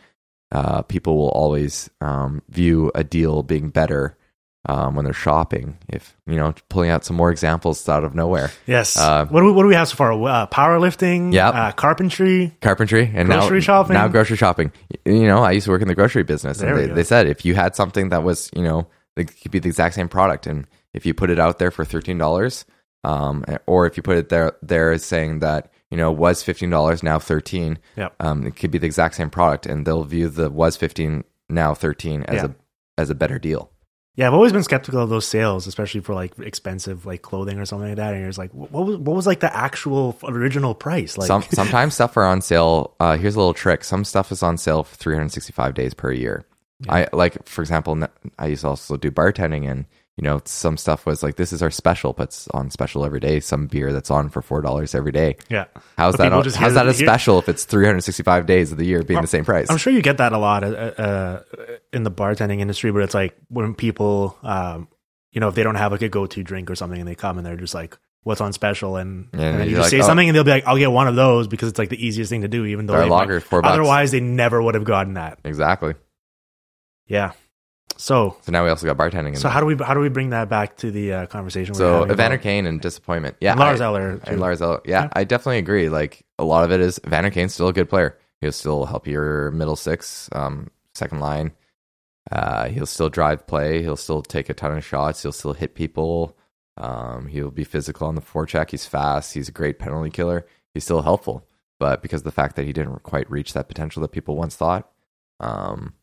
uh, people will always um, view a deal being better um, when they're shopping. If you know, pulling out some more examples out of nowhere, Yes. Uh, what, do we, what do we have so far? Uh, powerlifting, Yep. uh, carpentry. carpentry and Grocery now shopping? now grocery shopping. You know, I used to work in the grocery business, There and they, they said if you had something that was you know it could be the exact same product, and if you put it out there for thirteen dollars, um, or if you put it there there as saying that you know was fifteen dollars now thirteen, Yep. um, it could be the exact same product, and they'll view the was fifteen now thirteen as Yeah. a as a better deal. Yeah, I've always been skeptical of those sales, especially for like expensive like clothing or something like that. And you're just like, what was what was like the actual original price? Like, Some sometimes stuff are on sale. Uh, here's a little trick. Some stuff is on sale for 365 days per year. I like, for example, I used to also do bartending, and you know, some stuff was like, this is our special, but it's on special every day. Some beer that's on for four dollars every day. yeah, How's But that? on- how's that a special if it's 365 days of the year being the same price? I'm sure you get that a lot uh, uh, in the bartending industry, where it's like when people, um, you know, if they don't have like a go-to drink or something, and they come and they're just like, "What's on special?" and, Yeah, and then you just like, say "Oh." something, and they'll be like, "I'll get one of those" because it's like the easiest thing to do, even though they might- four bucks. otherwise they never would have gotten that. exactly. Yeah. So, So now we also got bartending. In so there. how do we how do we bring that back to the uh, conversation? So Evander about- Kane and disappointment. Yeah, and Lars Eller. And Lars Eller. Yeah, Yeah. I definitely agree. Like a lot of it is Vander Kane's still a good player. He'll still help your middle six, um, second line. Uh, he'll still drive play. He'll still take a ton of shots. He'll still hit people. Um, he'll be physical on the forecheck. He's fast. He's a great penalty killer. He's still helpful. But because of the fact that he didn't quite reach that potential that people once thought, um,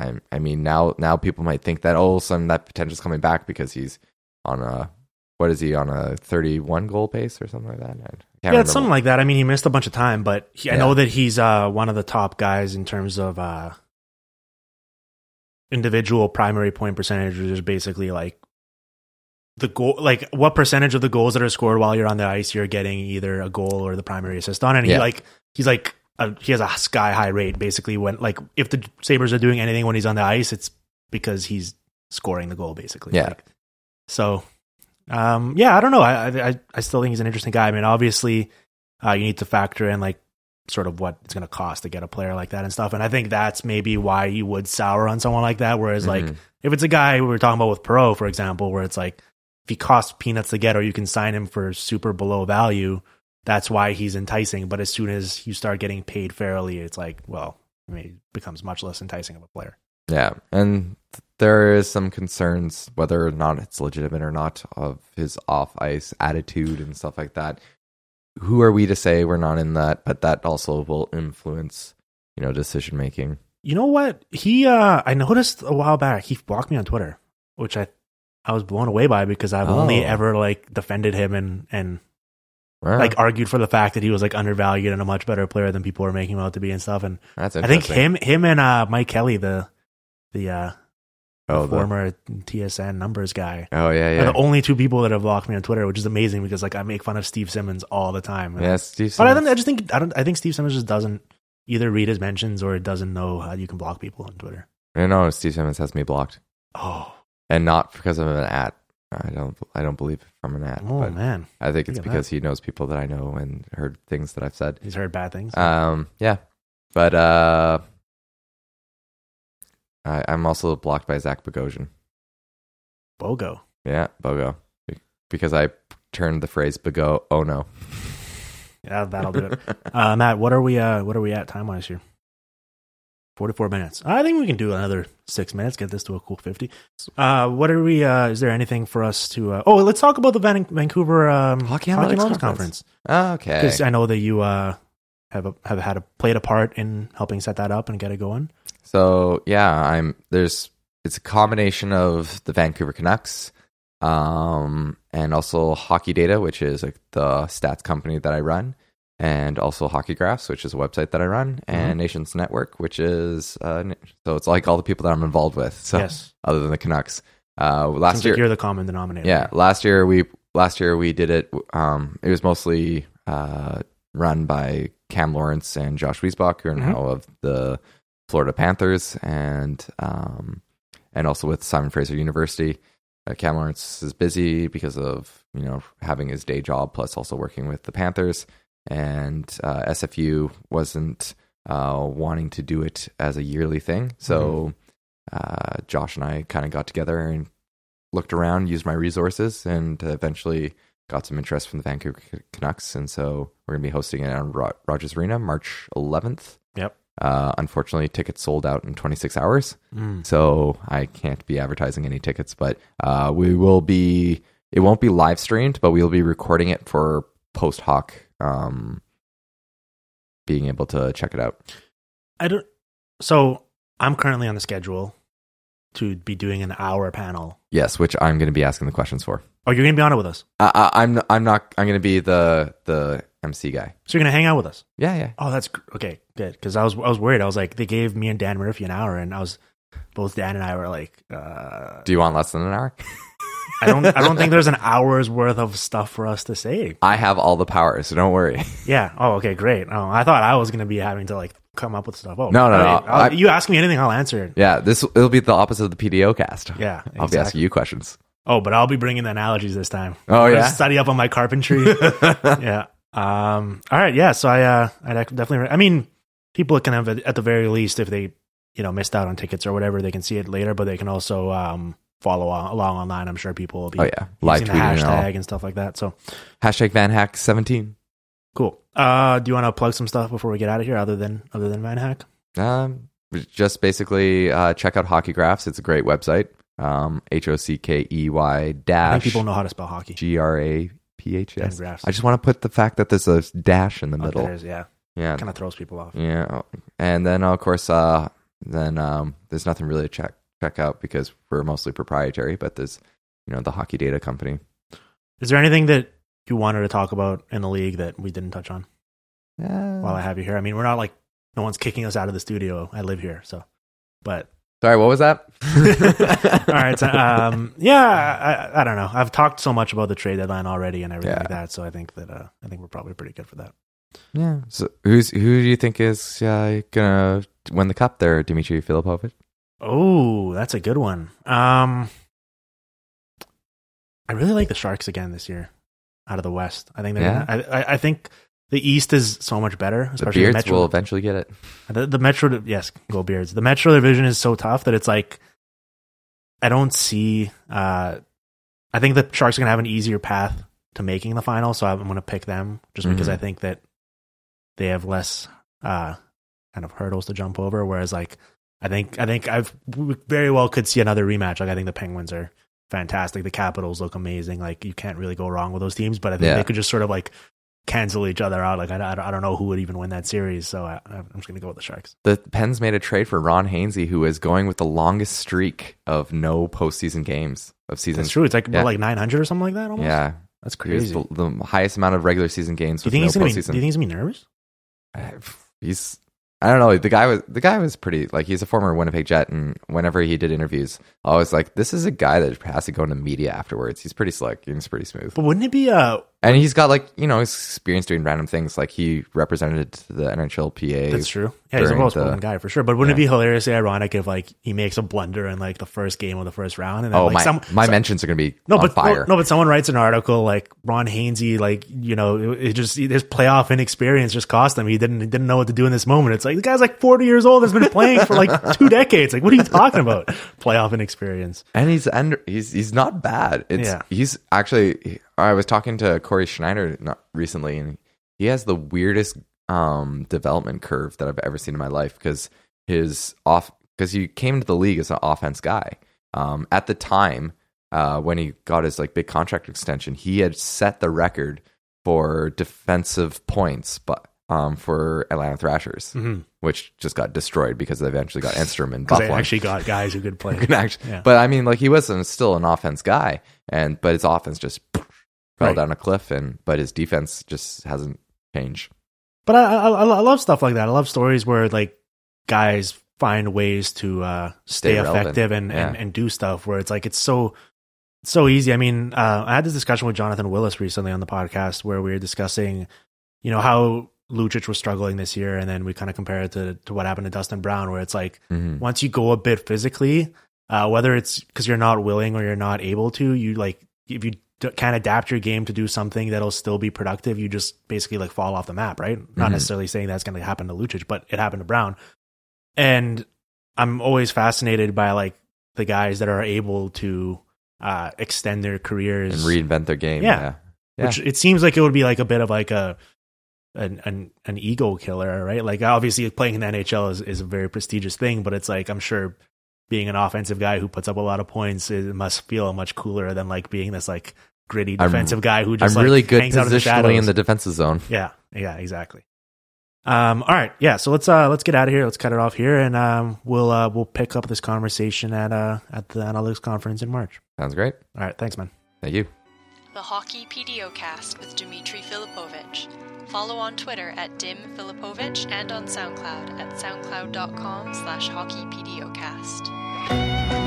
I, I mean now now people might think that oh, all of a sudden that potential's coming back because he's on a what is he on a 31 goal pace or something like that? Yeah, remember. it's something like that. I mean, he missed a bunch of time, but he, I know that he's uh, one of the top guys in terms of uh, individual primary point percentage, which is basically like the goal, like what percentage of the goals that are scored while you're on the ice, you're getting either a goal or the primary assist on, and he like he's like a, he has a sky high rate basically when like if the Sabres are doing anything when he's on the ice, it's because he's scoring the goal basically. Yeah. Like, so, um, yeah, I don't know. I, I I still think he's an interesting guy. I mean, obviously, uh, you need to factor in like sort of what it's going to cost to get a player like that and stuff. And I think that's maybe why you would sour on someone like that. Whereas like Mhm. if it's a guy we were talking about with Perot, for example, where it's like if he costs peanuts to get, or you can sign him for super below value, that's why he's enticing. But as soon as you start getting paid fairly, it's like, well, I mean, it becomes much less enticing of a player. Yeah, and there is some concerns whether or not it's legitimate or not of his off ice attitude and stuff like that. Who are we to say we're not in that? But that also will influence, you know, decision making. You know what? He uh I noticed a while back he blocked me on Twitter, which I I was blown away by because I've only Oh. ever like defended him and and Wow, like argued for the fact that he was like undervalued and a much better player than people were making him out to be and stuff. And that's I think him him and uh Mike Kelly, the the uh oh, the- former TSN numbers guy. oh yeah, Are yeah, the only two people that have blocked me on Twitter, which is amazing because like I make fun of Steve Simmons all the time. yeah. Steve But I, Simmons. don't, I just think I don't. I think Steve Simmons just doesn't either read his mentions or it doesn't know how you can block people on Twitter. I know Steve Simmons has me blocked, Oh, and not because of an at. I don't. I don't believe it from an at. oh but man, I think it's because he knows people that I know and heard things that I've said. he's heard bad things. Um, yeah, but uh, I, I'm also blocked by Zach Bogosian. Bogo. Yeah, Bogo, because I turned the phrase "Bogo." Oh no, Yeah, that'll do it. uh, Matt, what are we? Uh, what are we at time wise here? Forty-four minutes. I think we can do another six minutes. Get this to a cool fifty. Uh, what are we? Uh, is there anything for us to? Uh, oh, let's talk about the Van- Vancouver um, Hockey Analytics Conference. Conference Okay. because I know that you uh, have a, have had a played a part in helping set that up and get it going. So yeah, I'm there's it's a combination of the Vancouver Canucks, um, and also Hockey Data, which is like the stats company that I run, and also Hockey Graphs, which is a website that I run, and Nations Network, which is uh, so it's like all the people that I'm involved with. So yes, other than the Canucks, uh, last year like you're the common denominator. yeah, last year we last year we did it. Um, it was mostly uh, run by Cam Lawrence and Josh Weissbock, who are now of the Florida Panthers, and um, and also with Simon Fraser University. Uh, Cam Lawrence is busy because of you know having his day job plus also working with the Panthers, and uh, SFU wasn't uh, wanting to do it as a yearly thing, so. Uh, Josh and I kind of got together and looked around, used my resources, and eventually got some interest from the Vancouver Canucks. And so we're going to be hosting it on Ro- Rogers Arena March 11th. Yep. Uh, unfortunately, tickets sold out in 26 hours. Mm. So I can't be advertising any tickets, but uh, we will be, it won't be live streamed, but we'll be recording it for post hoc um, being able to check it out. I don't. So I'm currently on the schedule to be doing an hour panel. Yes, which I'm going to be asking the questions for. Oh, you're gonna be on it with us. I, I, I'm I'm not I'm going to be the the MC guy. So you're gonna hang out with us. Yeah, yeah. Oh, that's gr- okay. Good, because I was I was worried. I was like, they gave me and Dan Murphy an hour, and I was both Dan and I were like, uh, Do you want less than an hour? I don't I don't think there's an hour's worth of stuff for us to say. I have all the power, so don't worry. Yeah. Oh, okay, great. Oh, I thought I was gonna be having to like come up with stuff. Oh, No, no, no. I'll- you ask me anything, I'll answer it. yeah, this it'll be the opposite of the PDO cast. Yeah, I'll be asking you questions. Oh, but I'll be bringing the analogies this time. Oh, yeah? study up on my carpentry. yeah. Um. All right. Yeah. So I, uh, I definitely. I mean, people can have at the very least if they, you know, missed out on tickets or whatever, they can see it later. But they can also um follow on, along online. I'm sure people will be Oh yeah, live using the tweeting and hashtag and stuff like that. So Hashtag VanHack seventeen. cool. Uh, do you want to plug some stuff before we get out of here, other than other than Van Hack? Um, just basically uh, check out Hockey Graphs. It's a great website. Um, H o c k e y dash people know how to spell hockey. g r a p h s. Graphs. I just want to put the fact that there's a dash in the Oh, middle. there's- yeah, Yeah, kind of throws people off. Yeah, and then of course, uh, then um, there's nothing really to check check out because we're mostly proprietary. But there's you know the hockey data company. Is there anything that you wanted to talk about in the league that we didn't touch on Uh, while I have you here? I mean, we're not like no one's kicking us out of the studio. I live here, so. But sorry, what was that? all right, so, um, yeah, I, I don't know. I've talked so much about the trade deadline already and everything Yeah. like that, so I think that uh, I think we're probably pretty good for that. yeah. So who's who do you think is uh, gonna win the cup there, Dmitry Filipovic? Oh, that's a good one. Um, I really like the Sharks again this year, out of the West. I think they're. Yeah? Gonna, I, I think the East is so much better, The especially Beards Metro. will eventually get it. The, the Metro, yes, go Beards. The Metro division is so tough that it's like I don't see. Uh, I think the Sharks are gonna have an easier path to making the final, so I'm gonna pick them just because Mhm. I think that they have less uh, kind of hurdles to jump over. Whereas, like, I think I think I've very well could see another rematch. Like, I think the Penguins are fantastic. The Capitals look amazing. Like, you can't really go wrong with those teams. But I think Yeah. they could just sort of like cancel each other out. Like, I, I, don't- I don't know who would even win that series. So I, I'm just gonna go with the Sharks. The Pens made a trade for Ron Hainsey, who is going with the longest streak of no postseason games of season. That's true. It's like Yeah. what, like 900 or something like that. Almost. Yeah, that's crazy. the, the highest amount of regular season games do you think no he's gonna be? Do you think he's gonna be nervous? Uh, he's I don't know. The guy was the guy was pretty like he's a former Winnipeg Jet, and whenever he did interviews, I was like, this is a guy that has to go into media afterwards. He's pretty slick. and He's pretty smooth, But wouldn't it be a and he's got like you know experience doing random things. Like he represented the NHLPA. That's true. Yeah, he's a well the- guy for sure. But wouldn't it be hilariously ironic if like he makes a blunder in like the first game of the first round and then Oh like my! some my some- mentions are gonna be no, on but fire. no, but someone writes an article like Ron Hainsey, like you know, it, it just his playoff inexperience just cost him. He didn't he didn't know what to do in this moment. It's like the guy's like forty years old, has been playing for like two decades. Like, what are you talking about? Playoff inexperience. and he's under, he's he's not bad. It's Yeah. he's actually. I was talking to Corey Schneider not recently, and he has the weirdest um, development curve that I've ever seen in my life because his off because he came to the league as an offense guy. Um, at the time uh, when he got his like big contract extension, he had set the record for defensive points, but um, for Atlanta Thrashers, Mhm. which just got destroyed because they eventually got Enstrom and they actually got guys who could play. Yeah. But I mean, like he wasn't still an offense guy, and but his offense just fell Right. down a cliff, and but his defense just hasn't changed. But I, I, I love stuff like that. I love stories where like guys find ways to uh, stay, Stay effective and, and, Yeah. and do stuff where it's like it's so so easy. I mean, uh, I had this discussion with Jonathan Willis recently on the podcast where we were discussing, you know, how Lucic was struggling this year, and then we kind of compare it to to what happened to Dustin Brown, where it's like Mhm. once you go a bit physically, uh, whether it's because you're not willing or you're not able to, you like if you can't adapt your game to do something that'll still be productive, you just basically like fall off the map, right? Not Mhm. necessarily saying that's going to happen to Lucic, but it happened to Brown. And I'm always fascinated by like the guys that are able to uh, extend their careers and reinvent their game. Yeah. Yeah, yeah. which it seems like it would be like a bit of like a an an, an ego killer, right? Like obviously playing in the NHL is, is a very prestigious thing, but it's like I'm sure being an offensive guy who puts up a lot of points it must feel much cooler than like being this like gritty I'm- defensive guy who just I'm like, really good hangs out in the positionally shadows. in the defensive zone. yeah, yeah, exactly. Um, all right, yeah. So let's uh let's get out of here. Let's cut it off here, and um we'll uh we'll pick up this conversation at uh at the analytics conference in March. Sounds great. All right, thanks, man. Thank you. The Hockey PDOcast with Dmitry Filipovic. Follow on Twitter at Dim Filipovic and on SoundCloud at soundcloud.com slash hockeypdocast.